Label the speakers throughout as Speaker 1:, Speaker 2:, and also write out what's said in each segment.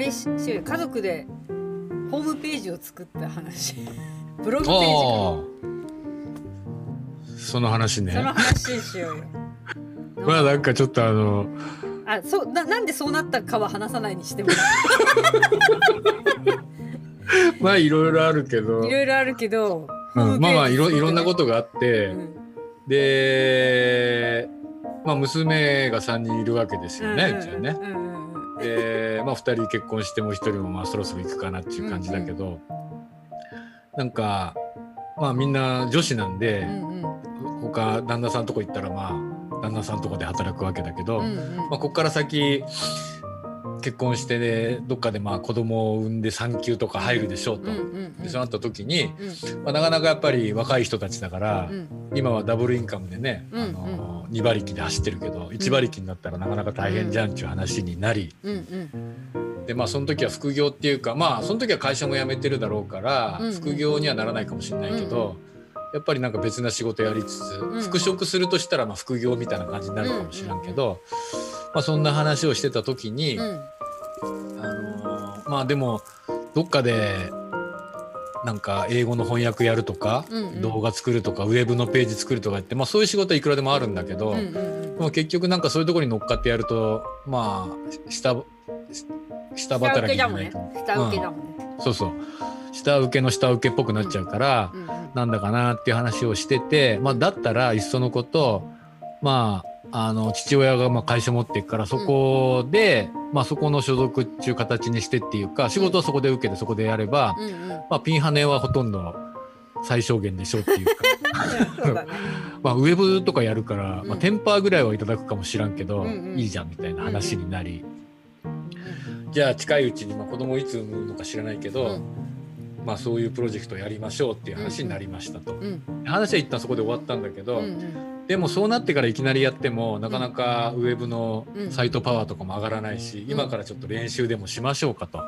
Speaker 1: れしし家族でホームページを作った話。ブログページ
Speaker 2: その話ね。
Speaker 1: その話しようよ。
Speaker 2: まあなんかちょっとあの
Speaker 1: あそうななんでそうなったかは話さないにしても。
Speaker 2: まあいろいろあるけど。
Speaker 1: いろいろあるけど、
Speaker 2: うん、まあまあいろいろんな
Speaker 1: こ
Speaker 2: ことがあって、
Speaker 1: うん。
Speaker 2: で、まあ、娘が3人いるわけですよね、うちはね。
Speaker 1: うんうん。うん
Speaker 2: で、まあ、2人結婚してもう1人もまあそろそろ行くかなっていう感じだけど、なんか、まあ、みんな女子なんで、
Speaker 1: うんうん。
Speaker 2: 他旦那さんとこ行ったらまあ旦那さんとこで働くわけだけど、
Speaker 1: うんうん。
Speaker 2: まあ、ここから先結婚してねどっかでまあ子供を産んで産休とか入るでしょうと。
Speaker 1: うんうんうん。
Speaker 2: でそうなった時に、
Speaker 1: うん
Speaker 2: まあ、なかなかやっぱり若い人たちだから、
Speaker 1: うん
Speaker 2: 今はダブルインカムでね、
Speaker 1: うん
Speaker 2: あの2馬力で走ってるけど1馬力になったらなかなか大変じゃんっていう話になり、でまあその時は副業っていうかまあその時は会社も辞めてるだろうから、副業にはならないかもしれないけど、やっぱりなんか別な仕事やりつつ、
Speaker 1: ん。
Speaker 2: 復職するとしたらまあ副業みたいな感じになるかもしれんけど、まあ、そんな話をしてた時に、
Speaker 1: うん。
Speaker 2: あのーまあでもどっかでなんか英語の翻訳やるとか、
Speaker 1: うんうん。
Speaker 2: 動画作るとかウェブのページ作るとかって、まあ、そういう仕事はいくらでもあるんだけど、
Speaker 1: うんうん
Speaker 2: でも結局なんかそういうところに乗っかってやるとまあ下下
Speaker 1: 下
Speaker 2: 働きじ
Speaker 1: 請けだもんね。
Speaker 2: ゃないと、
Speaker 1: 下請けだもんね。
Speaker 2: そうそう。下請けの下請けっぽくなっちゃうから、
Speaker 1: うんうん。
Speaker 2: なんだかなっていう話をしてて、まあ、だったらいっそのことまああの父親がまあ会社持っていくからそこで、まあ、そこの所属っていう形にしてっていうか仕事はそこで受けてそこでやれば、
Speaker 1: うんうん。
Speaker 2: まあ、ピンハネはほとんど最小限でしょっていうか。まあウェブとかやるから、まあ、
Speaker 1: うん
Speaker 2: テンパーぐらいはいただくかもしらんけど、
Speaker 1: うんうん。
Speaker 2: いいじゃんみたいな話になり、じゃあ近いうちに、まあ、子供いつ産むのか知らないけど、
Speaker 1: うん。
Speaker 2: まあ、そういうプロジェクトをやりましょうっていう話になりましたと。
Speaker 1: うん。
Speaker 2: 話は一旦そこで終わったんだけど、
Speaker 1: うんうん
Speaker 2: でもそうなってからいきなりやってもなかなかウェブの
Speaker 1: うん。
Speaker 2: サイトパワーとかも上がらないし、今からちょっと練習でもしましょうかと。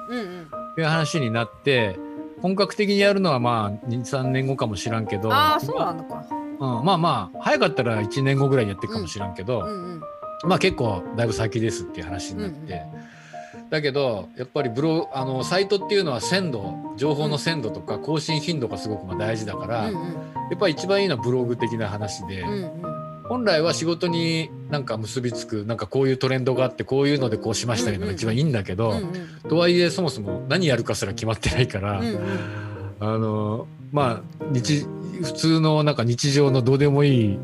Speaker 2: いう話になって本格的にやるのはまあ23年後かもしらんけど。
Speaker 1: ああそうなのか。
Speaker 2: うん、まあまあ早かったら1年後ぐらいにやってるかもしらんけど、まあ結構だいぶ先ですっていう話になって、だけどやっぱりブロあのサイトっていうのは鮮度情報の鮮度とか更新頻度がすごくまあ大事だから、
Speaker 1: うん
Speaker 2: やっぱり一番いいのはブログ的な話で、
Speaker 1: うんうん
Speaker 2: 本来は仕事になんか結びつくなんかこういうトレンドがあってこういうのでこうしましたけどが一番いいんだけど、
Speaker 1: うんうん。
Speaker 2: とはいえそもそも何やるかすら決まってないから、
Speaker 1: うんうん。
Speaker 2: あのまあ日普通のなんか日常のどうでもいい
Speaker 1: う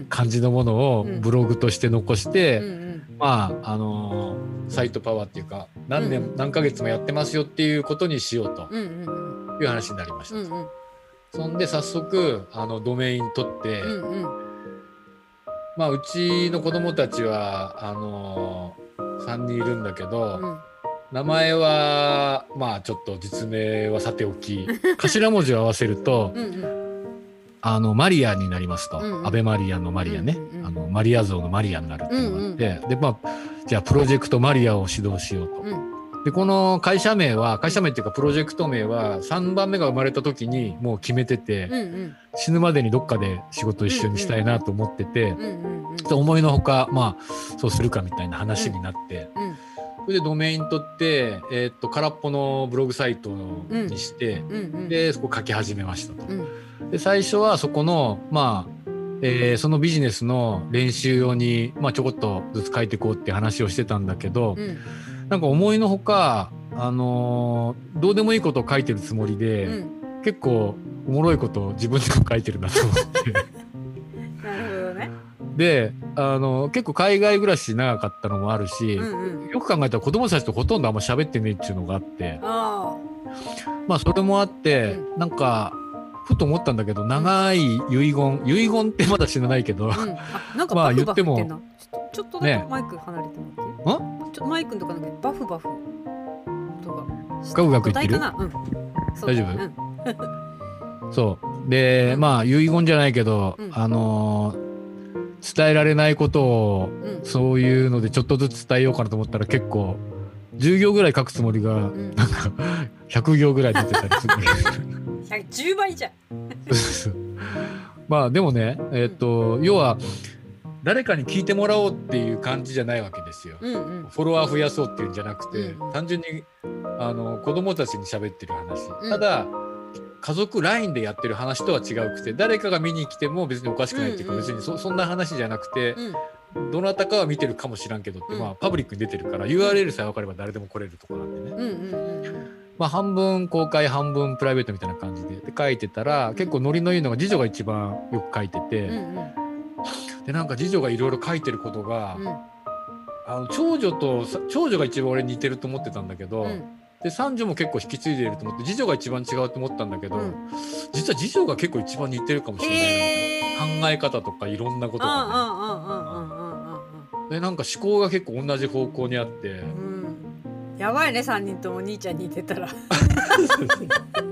Speaker 1: ん。
Speaker 2: 感じのものを
Speaker 1: うん。
Speaker 2: ブログとして残して、
Speaker 1: うんうん。
Speaker 2: まああのサイトパワーっていうか何年、
Speaker 1: うん
Speaker 2: 何ヶ月もやってますよっていうことにしようという話になりました。
Speaker 1: うんうん。
Speaker 2: そんで早速あのドメイン取って、
Speaker 1: うんうん
Speaker 2: まあうちの子供たちはあの3人いるんだけど、
Speaker 1: うん。
Speaker 2: 名前はまあちょっと実名はさておき 頭文字を合わせると
Speaker 1: うんうん。
Speaker 2: あのマリアになりますと、
Speaker 1: うんうん。
Speaker 2: アベマリアのマリアね、
Speaker 1: うんうんうん
Speaker 2: あのマリア像のマリアになるっていうのがあって、でまあじゃあプロジェクトマリアを指導しようと。
Speaker 1: うん
Speaker 2: でこの会社名は会社名っていうかプロジェクト名は3番目が生まれた時にもう決めてて、
Speaker 1: うんうん。
Speaker 2: 死ぬまでにどっかで仕事一緒にしたいなと思ってて、思いのほかまあそうするかみたいな話になって、
Speaker 1: うん。
Speaker 2: それでドメイン取って、えーっと空っぽのブログサイトにして、
Speaker 1: うんうん。
Speaker 2: でそこ書き始めましたと。
Speaker 1: うん。
Speaker 2: で最初はそこのまあえーそのビジネスの練習用に、まあ、ちょこっとずつ書いていこうって話をしてたんだけど、
Speaker 1: うん
Speaker 2: なんか思いのほか、あのーどうでもいいことを書いてるつもりで、
Speaker 1: うん。
Speaker 2: 結構おもろいことを自分でも書いてるなと思って。
Speaker 1: なるほどね。
Speaker 2: であの結構海外暮らし長かったのもあるし、
Speaker 1: うんうん。
Speaker 2: よく考えたら子供たちとほとんどあんま喋ってねえっていうのがあって。
Speaker 1: あ
Speaker 2: まあそれもあって、
Speaker 1: う
Speaker 2: なん。かふと思ったんだけど長い遺言遺言ってまだ知らないけど、
Speaker 1: あうんあなんか
Speaker 2: まあ言っても
Speaker 1: ちょっとだけ
Speaker 2: ね
Speaker 1: マイク離れてもらって。いいちょマイクのとかなんかバフバフ。音が。
Speaker 2: ガクガク言ってる？
Speaker 1: うん。そう。
Speaker 2: 大丈夫？
Speaker 1: うん。
Speaker 2: そう。で、
Speaker 1: うん。
Speaker 2: まあ遺言じゃないけど、
Speaker 1: うん。
Speaker 2: あのー伝えられないことを
Speaker 1: うん。
Speaker 2: そういうのでちょっとずつ伝えようかなと思ったら結構10行ぐらい書くつもりが
Speaker 1: ん。
Speaker 2: なんか 100行ぐらい出てたりする。
Speaker 1: 10倍じゃん。
Speaker 2: まあでもね、えっと要は誰かに聞いてもらおうっていう感じじゃないわけですよ。
Speaker 1: うんうん。
Speaker 2: フォロワー増やそうっていうんじゃなくて、
Speaker 1: うん
Speaker 2: 単純にあの子供たちに喋ってる話、
Speaker 1: うん。
Speaker 2: ただ家族 LINE でやってる話とは違うくて誰かが見に来ても別におかしくないっていうか、別にそそんな話じゃなくて、
Speaker 1: うん。
Speaker 2: どなたかは見てるかもしらんけどって、
Speaker 1: うん。
Speaker 2: まあパブリックに出てるから URL さえ分かれば誰でも来れるところなんでね、まあ、半分公開半分プライベートみたいな感じでで書いてたら結構ノリのいいのが次女が一番よく書いてて、でなんか次女がいろいろ書いてることが、
Speaker 1: うん。
Speaker 2: あの長女とさ長女が一番俺に似てると思ってたんだけど、
Speaker 1: うん。
Speaker 2: で三女も結構引き継いでいると思って次女が一番違うと思ったんだけど、
Speaker 1: うん。
Speaker 2: 実は次女が結構一番似てるかもしれない考え方とかいろんなことが、ね、でなんか思考が結構同じ方向にあって、
Speaker 1: やばいね三人とも兄ちゃん似てたら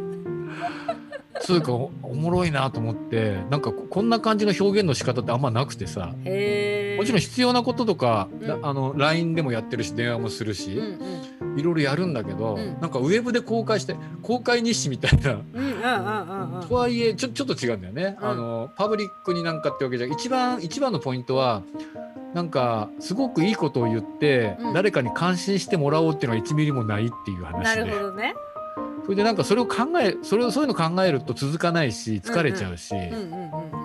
Speaker 2: そうかおおもろいなと思ってなんかここんな感じの表現の仕方ってあんまなくてさ。もちろん必要なこととか、
Speaker 1: うん。
Speaker 2: なあの LINE でもやってるし電話もするし、
Speaker 1: うん
Speaker 2: いろいろやるんだけど、
Speaker 1: うん。
Speaker 2: なんかウェブで公開して公開日誌みたいな。
Speaker 1: うんうんうんうん。うん
Speaker 2: とはいえちょちょっと違うんだよね、
Speaker 1: うん。
Speaker 2: あのパブリックになんかってわけじゃ一番一番のポイントはなんかすごくいいことを言って、
Speaker 1: うん。
Speaker 2: 誰かに感心してもらおうっていうのは1ミリもないっていう
Speaker 1: な
Speaker 2: 話で。
Speaker 1: るほどね
Speaker 2: それでなんかそれを考えそれをそういうの考えると続かないし疲れちゃうし、
Speaker 1: うんうんうんうん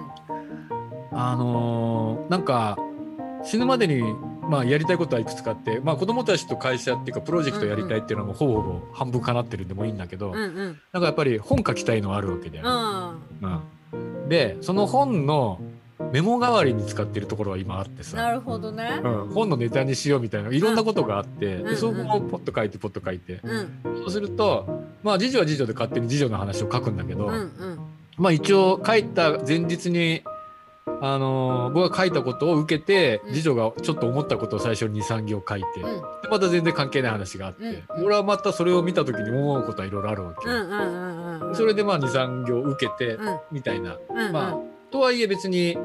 Speaker 2: あのーなんか死ぬまでに、まあ、やりたいことはいくつかあって、まあ、子供たちと会社っていうかプロジェクトやりたいっていうのもほぼほぼ半分かなってるんでもいいんだけど、
Speaker 1: うんうん。
Speaker 2: なんかやっぱり本書きたいのはあるわけだよね。うん、でその本のメモ代わりに使ってるところは今あって
Speaker 1: な
Speaker 2: さ、
Speaker 1: るほどね。
Speaker 2: うん、本のネタにしようみたいないろんなことがあって、
Speaker 1: うん。
Speaker 2: でそこをポッと書いてポッと書いて、
Speaker 1: うん。
Speaker 2: そうするとまあ次女は次女で勝手に次女の話を書くんだけど、
Speaker 1: うんうん。
Speaker 2: まあ一応書いた前日に。あのー僕が書いたことを受けて
Speaker 1: うん。
Speaker 2: 次女がちょっと思ったことを最初に23行書いて、
Speaker 1: うん。
Speaker 2: でまた全然関係ない話があって、
Speaker 1: うん。
Speaker 2: 俺はまたそれを見た時に思うことはいろいろあるわけよ、
Speaker 1: うんうんうんうん
Speaker 2: それでまあ23行受けて、
Speaker 1: うん。
Speaker 2: みたいな。
Speaker 1: うん。
Speaker 2: まあとはいえ別に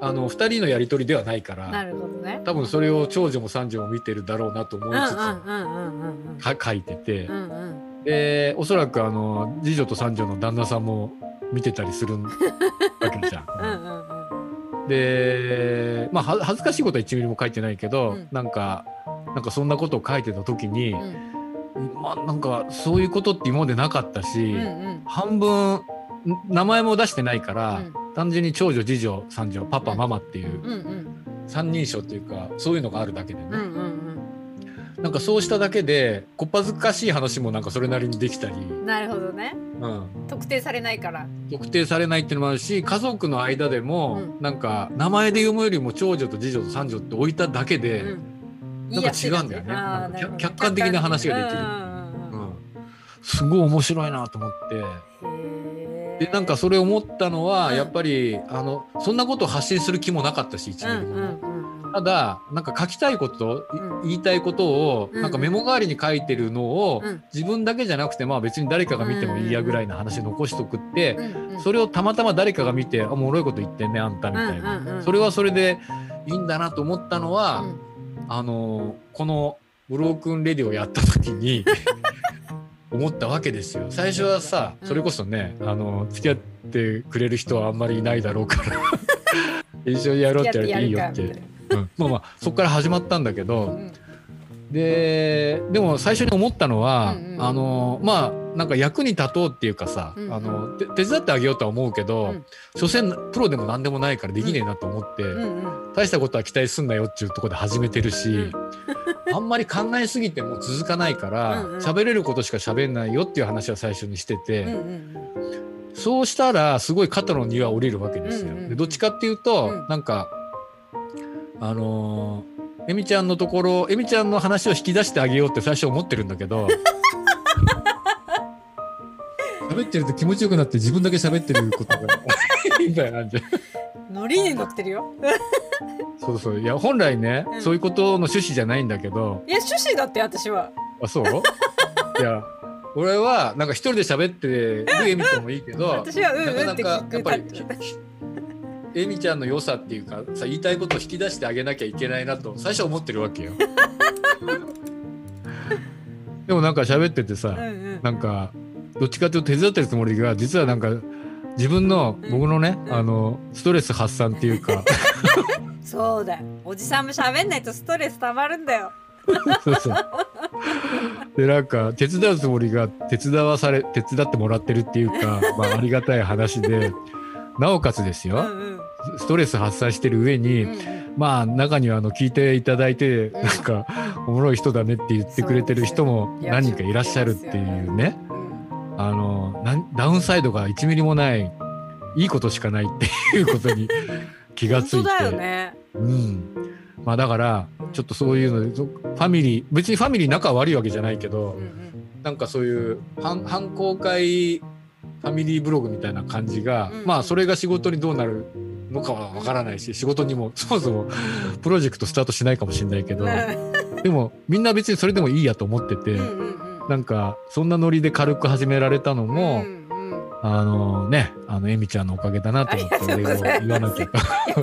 Speaker 2: あの2人のやり取りではないか
Speaker 1: な
Speaker 2: ら
Speaker 1: るほどね。
Speaker 2: 多分それを長女も三女も見てるだろうなと思いつつ、書いてて、
Speaker 1: うんうん。
Speaker 2: でおそらくあの次女と三女の旦那さんも見てたりするわけじゃん。
Speaker 1: うんうんうん。
Speaker 2: でまあは恥ずかしいことは1ミリも書いてないけど、
Speaker 1: うん。
Speaker 2: なんかなんかそんなことを書いてた時に、
Speaker 1: うん。
Speaker 2: まあなんかそういうことって今までなかったし、
Speaker 1: うんうん。
Speaker 2: 半分ん名前も出してないから、
Speaker 1: うん。
Speaker 2: 単純に長女次女三女パパママっていう
Speaker 1: うんうん。
Speaker 2: 三人称っていうかそういうのがあるだけでね、
Speaker 1: うんうん
Speaker 2: なんかそうしただけでこっぱずかしい話もなんかそれなりにできたり、
Speaker 1: うんなるほどね。
Speaker 2: うん、
Speaker 1: 特定されないから。
Speaker 2: 特定されないっていうのもあるし家族の間でも、
Speaker 1: うん。
Speaker 2: なんか名前で読むよりも長女と次女と三女って置いただけで、
Speaker 1: うん。
Speaker 2: なんか違うんだよね。客観的な話ができる。
Speaker 1: うんうんうん。
Speaker 2: うん。すごい面白いなと思って。でなんかそれ思ったのは、
Speaker 1: うん。
Speaker 2: やっぱりあのそんなことを発信する気もなかったし1ミリも、
Speaker 1: うんうん
Speaker 2: ただなんか書きたいこと、言いたいことを、
Speaker 1: うん。
Speaker 2: なんかメモ代わりに書いてるのを、
Speaker 1: うん。
Speaker 2: 自分だけじゃなくてまあ別に誰かが見てもいいやぐらいの話残しとくって、それをたまたま誰かが見て「あおもろいこと言ってんねあんた」みたいな、それはそれでいいんだなと思ったのは、
Speaker 1: うん。
Speaker 2: あのこの「ブロークンレディ」をやった時に 思ったわけですよ。最初はさそれこそね、あの付き合ってくれる人はあんまりいないだろうから。一緒にやろうって言われていいよって、
Speaker 1: や
Speaker 2: うん。まあまあそこから始まったんだけど、
Speaker 1: うん
Speaker 2: ででも最初に思ったのは、
Speaker 1: うんうん
Speaker 2: あのまあなんか役に立とうっていうかさ、
Speaker 1: うんうん。
Speaker 2: あのて手伝ってあげようとは思うけど、
Speaker 1: うん。
Speaker 2: 所詮プロでも何でもないからできねえなと思って、
Speaker 1: うんうん
Speaker 2: 大したことは期待すんなよっていうところで始めてるし、
Speaker 1: うん
Speaker 2: あんまり考えすぎても続かないから
Speaker 1: うんうん。
Speaker 2: 喋、れることしか喋んないよっていう話は最初にしてて、
Speaker 1: うんうん
Speaker 2: そうしたらすごい肩の荷は下りるわけですよ。でどっちかっていうと、
Speaker 1: うん。
Speaker 2: なんかあのーエミちゃんのところエミちゃんの話を引き出してあげようって最初思ってるんだけど。喋ってると気持ちよくなって自分だけ喋ってることがみたいなん。で
Speaker 1: ノリに乗ってるよ。
Speaker 2: そうそう。いや本来ね、
Speaker 1: うん。
Speaker 2: そういうことの趣旨じゃないんだけど。
Speaker 1: いや趣旨だって私は。
Speaker 2: あそう？いや俺はなんか一人で喋ってるエミちゃんもいいけど
Speaker 1: 私はうんうんって
Speaker 2: なかなかや
Speaker 1: 聞く
Speaker 2: っぱり
Speaker 1: タイプ
Speaker 2: エミちゃんの良さっていうかさ言いたいことを引き出してあげなきゃいけないなと最初は思ってるわけよ。でもなんか喋っててさ、
Speaker 1: うんうん
Speaker 2: なんかどっちかというと手伝ってるつもりが実はなんか自分の
Speaker 1: うん。
Speaker 2: 僕のね、
Speaker 1: うん。
Speaker 2: あのストレス発散っていうか。
Speaker 1: そ そうだ。よおじさんも喋んないとストレスたまるんだよ。
Speaker 2: そうそう。でなんか手伝うつもりが手伝わされ手伝ってもらってるっていうか、まあ、ありがたい話でなおかつですよ、
Speaker 1: うんうん
Speaker 2: ストレス発散してる上に、
Speaker 1: うんうん。
Speaker 2: まあ中にはあの聞いていただいて、
Speaker 1: ん。
Speaker 2: なんかおもろい人だねって言ってくれてる人も何人かいらっしゃるっていうね。
Speaker 1: うん
Speaker 2: あのなんダウンサイドが1ミリもないいいことしかないっていうことに 気がついて、
Speaker 1: ね。
Speaker 2: うん。まあだからちょっとそういうのでそファミリー別にファミリー仲悪いわけじゃないけど、
Speaker 1: うんうん。
Speaker 2: なんかそういう反反公開ファミリーブログみたいな感じが、
Speaker 1: うん。
Speaker 2: まあそれが仕事にどうなるのかはわからないし仕事にも そもそもプロジェクトスタートしないかもしれないけど、でもみんな別にそれでもいいやと思ってて、
Speaker 1: うんうんうん。
Speaker 2: なんかそんなノリで軽く始められたのも、
Speaker 1: うんうん。
Speaker 2: あのねあのエミちゃんのおかげだなと思って俺を言わなきゃ。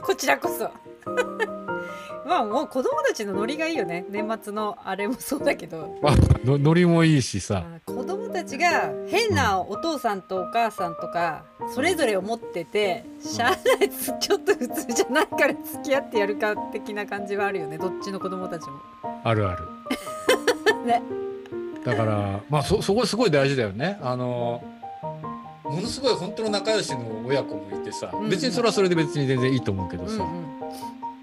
Speaker 1: こちらこそ。まあもう子供たちのノリがいいよね。年末のあれもそうだけど。
Speaker 2: ノリもいいしさ。
Speaker 1: あ子供たちが変なお父さんとお母さんとかそれぞれを持っててしゃあないつちょっと普通じゃないから付き合ってやるか的な感じはあるよねどっちの子供たちも。
Speaker 2: あるある。
Speaker 1: ね
Speaker 2: だからまあそそこすごい大事だよね。あのものすごい本当の仲良しの親子もいてさ、
Speaker 1: うん
Speaker 2: 別にそれはそれで別に全然いいと思うけどさ、
Speaker 1: うんうん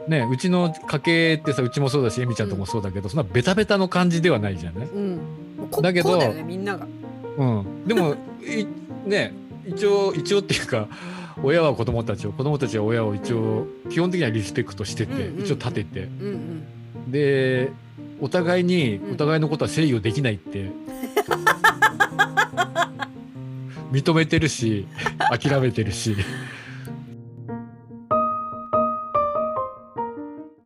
Speaker 2: ねうちの家系ってさうちもそうだしエミちゃんともそうだけど、そんなベタベタの感じではないじゃ
Speaker 1: ん、もうこ
Speaker 2: だけど
Speaker 1: ねみんなが。
Speaker 2: うん、でもいね一応一応っていうか親は子供たちを子供たちは親を一応基本的にはリスペクトしてて、
Speaker 1: うんうん。
Speaker 2: 一応立てて。
Speaker 1: うんうん。
Speaker 2: でお互いに
Speaker 1: うん
Speaker 2: お互いのことは制御できないって 認めてるし諦めてるし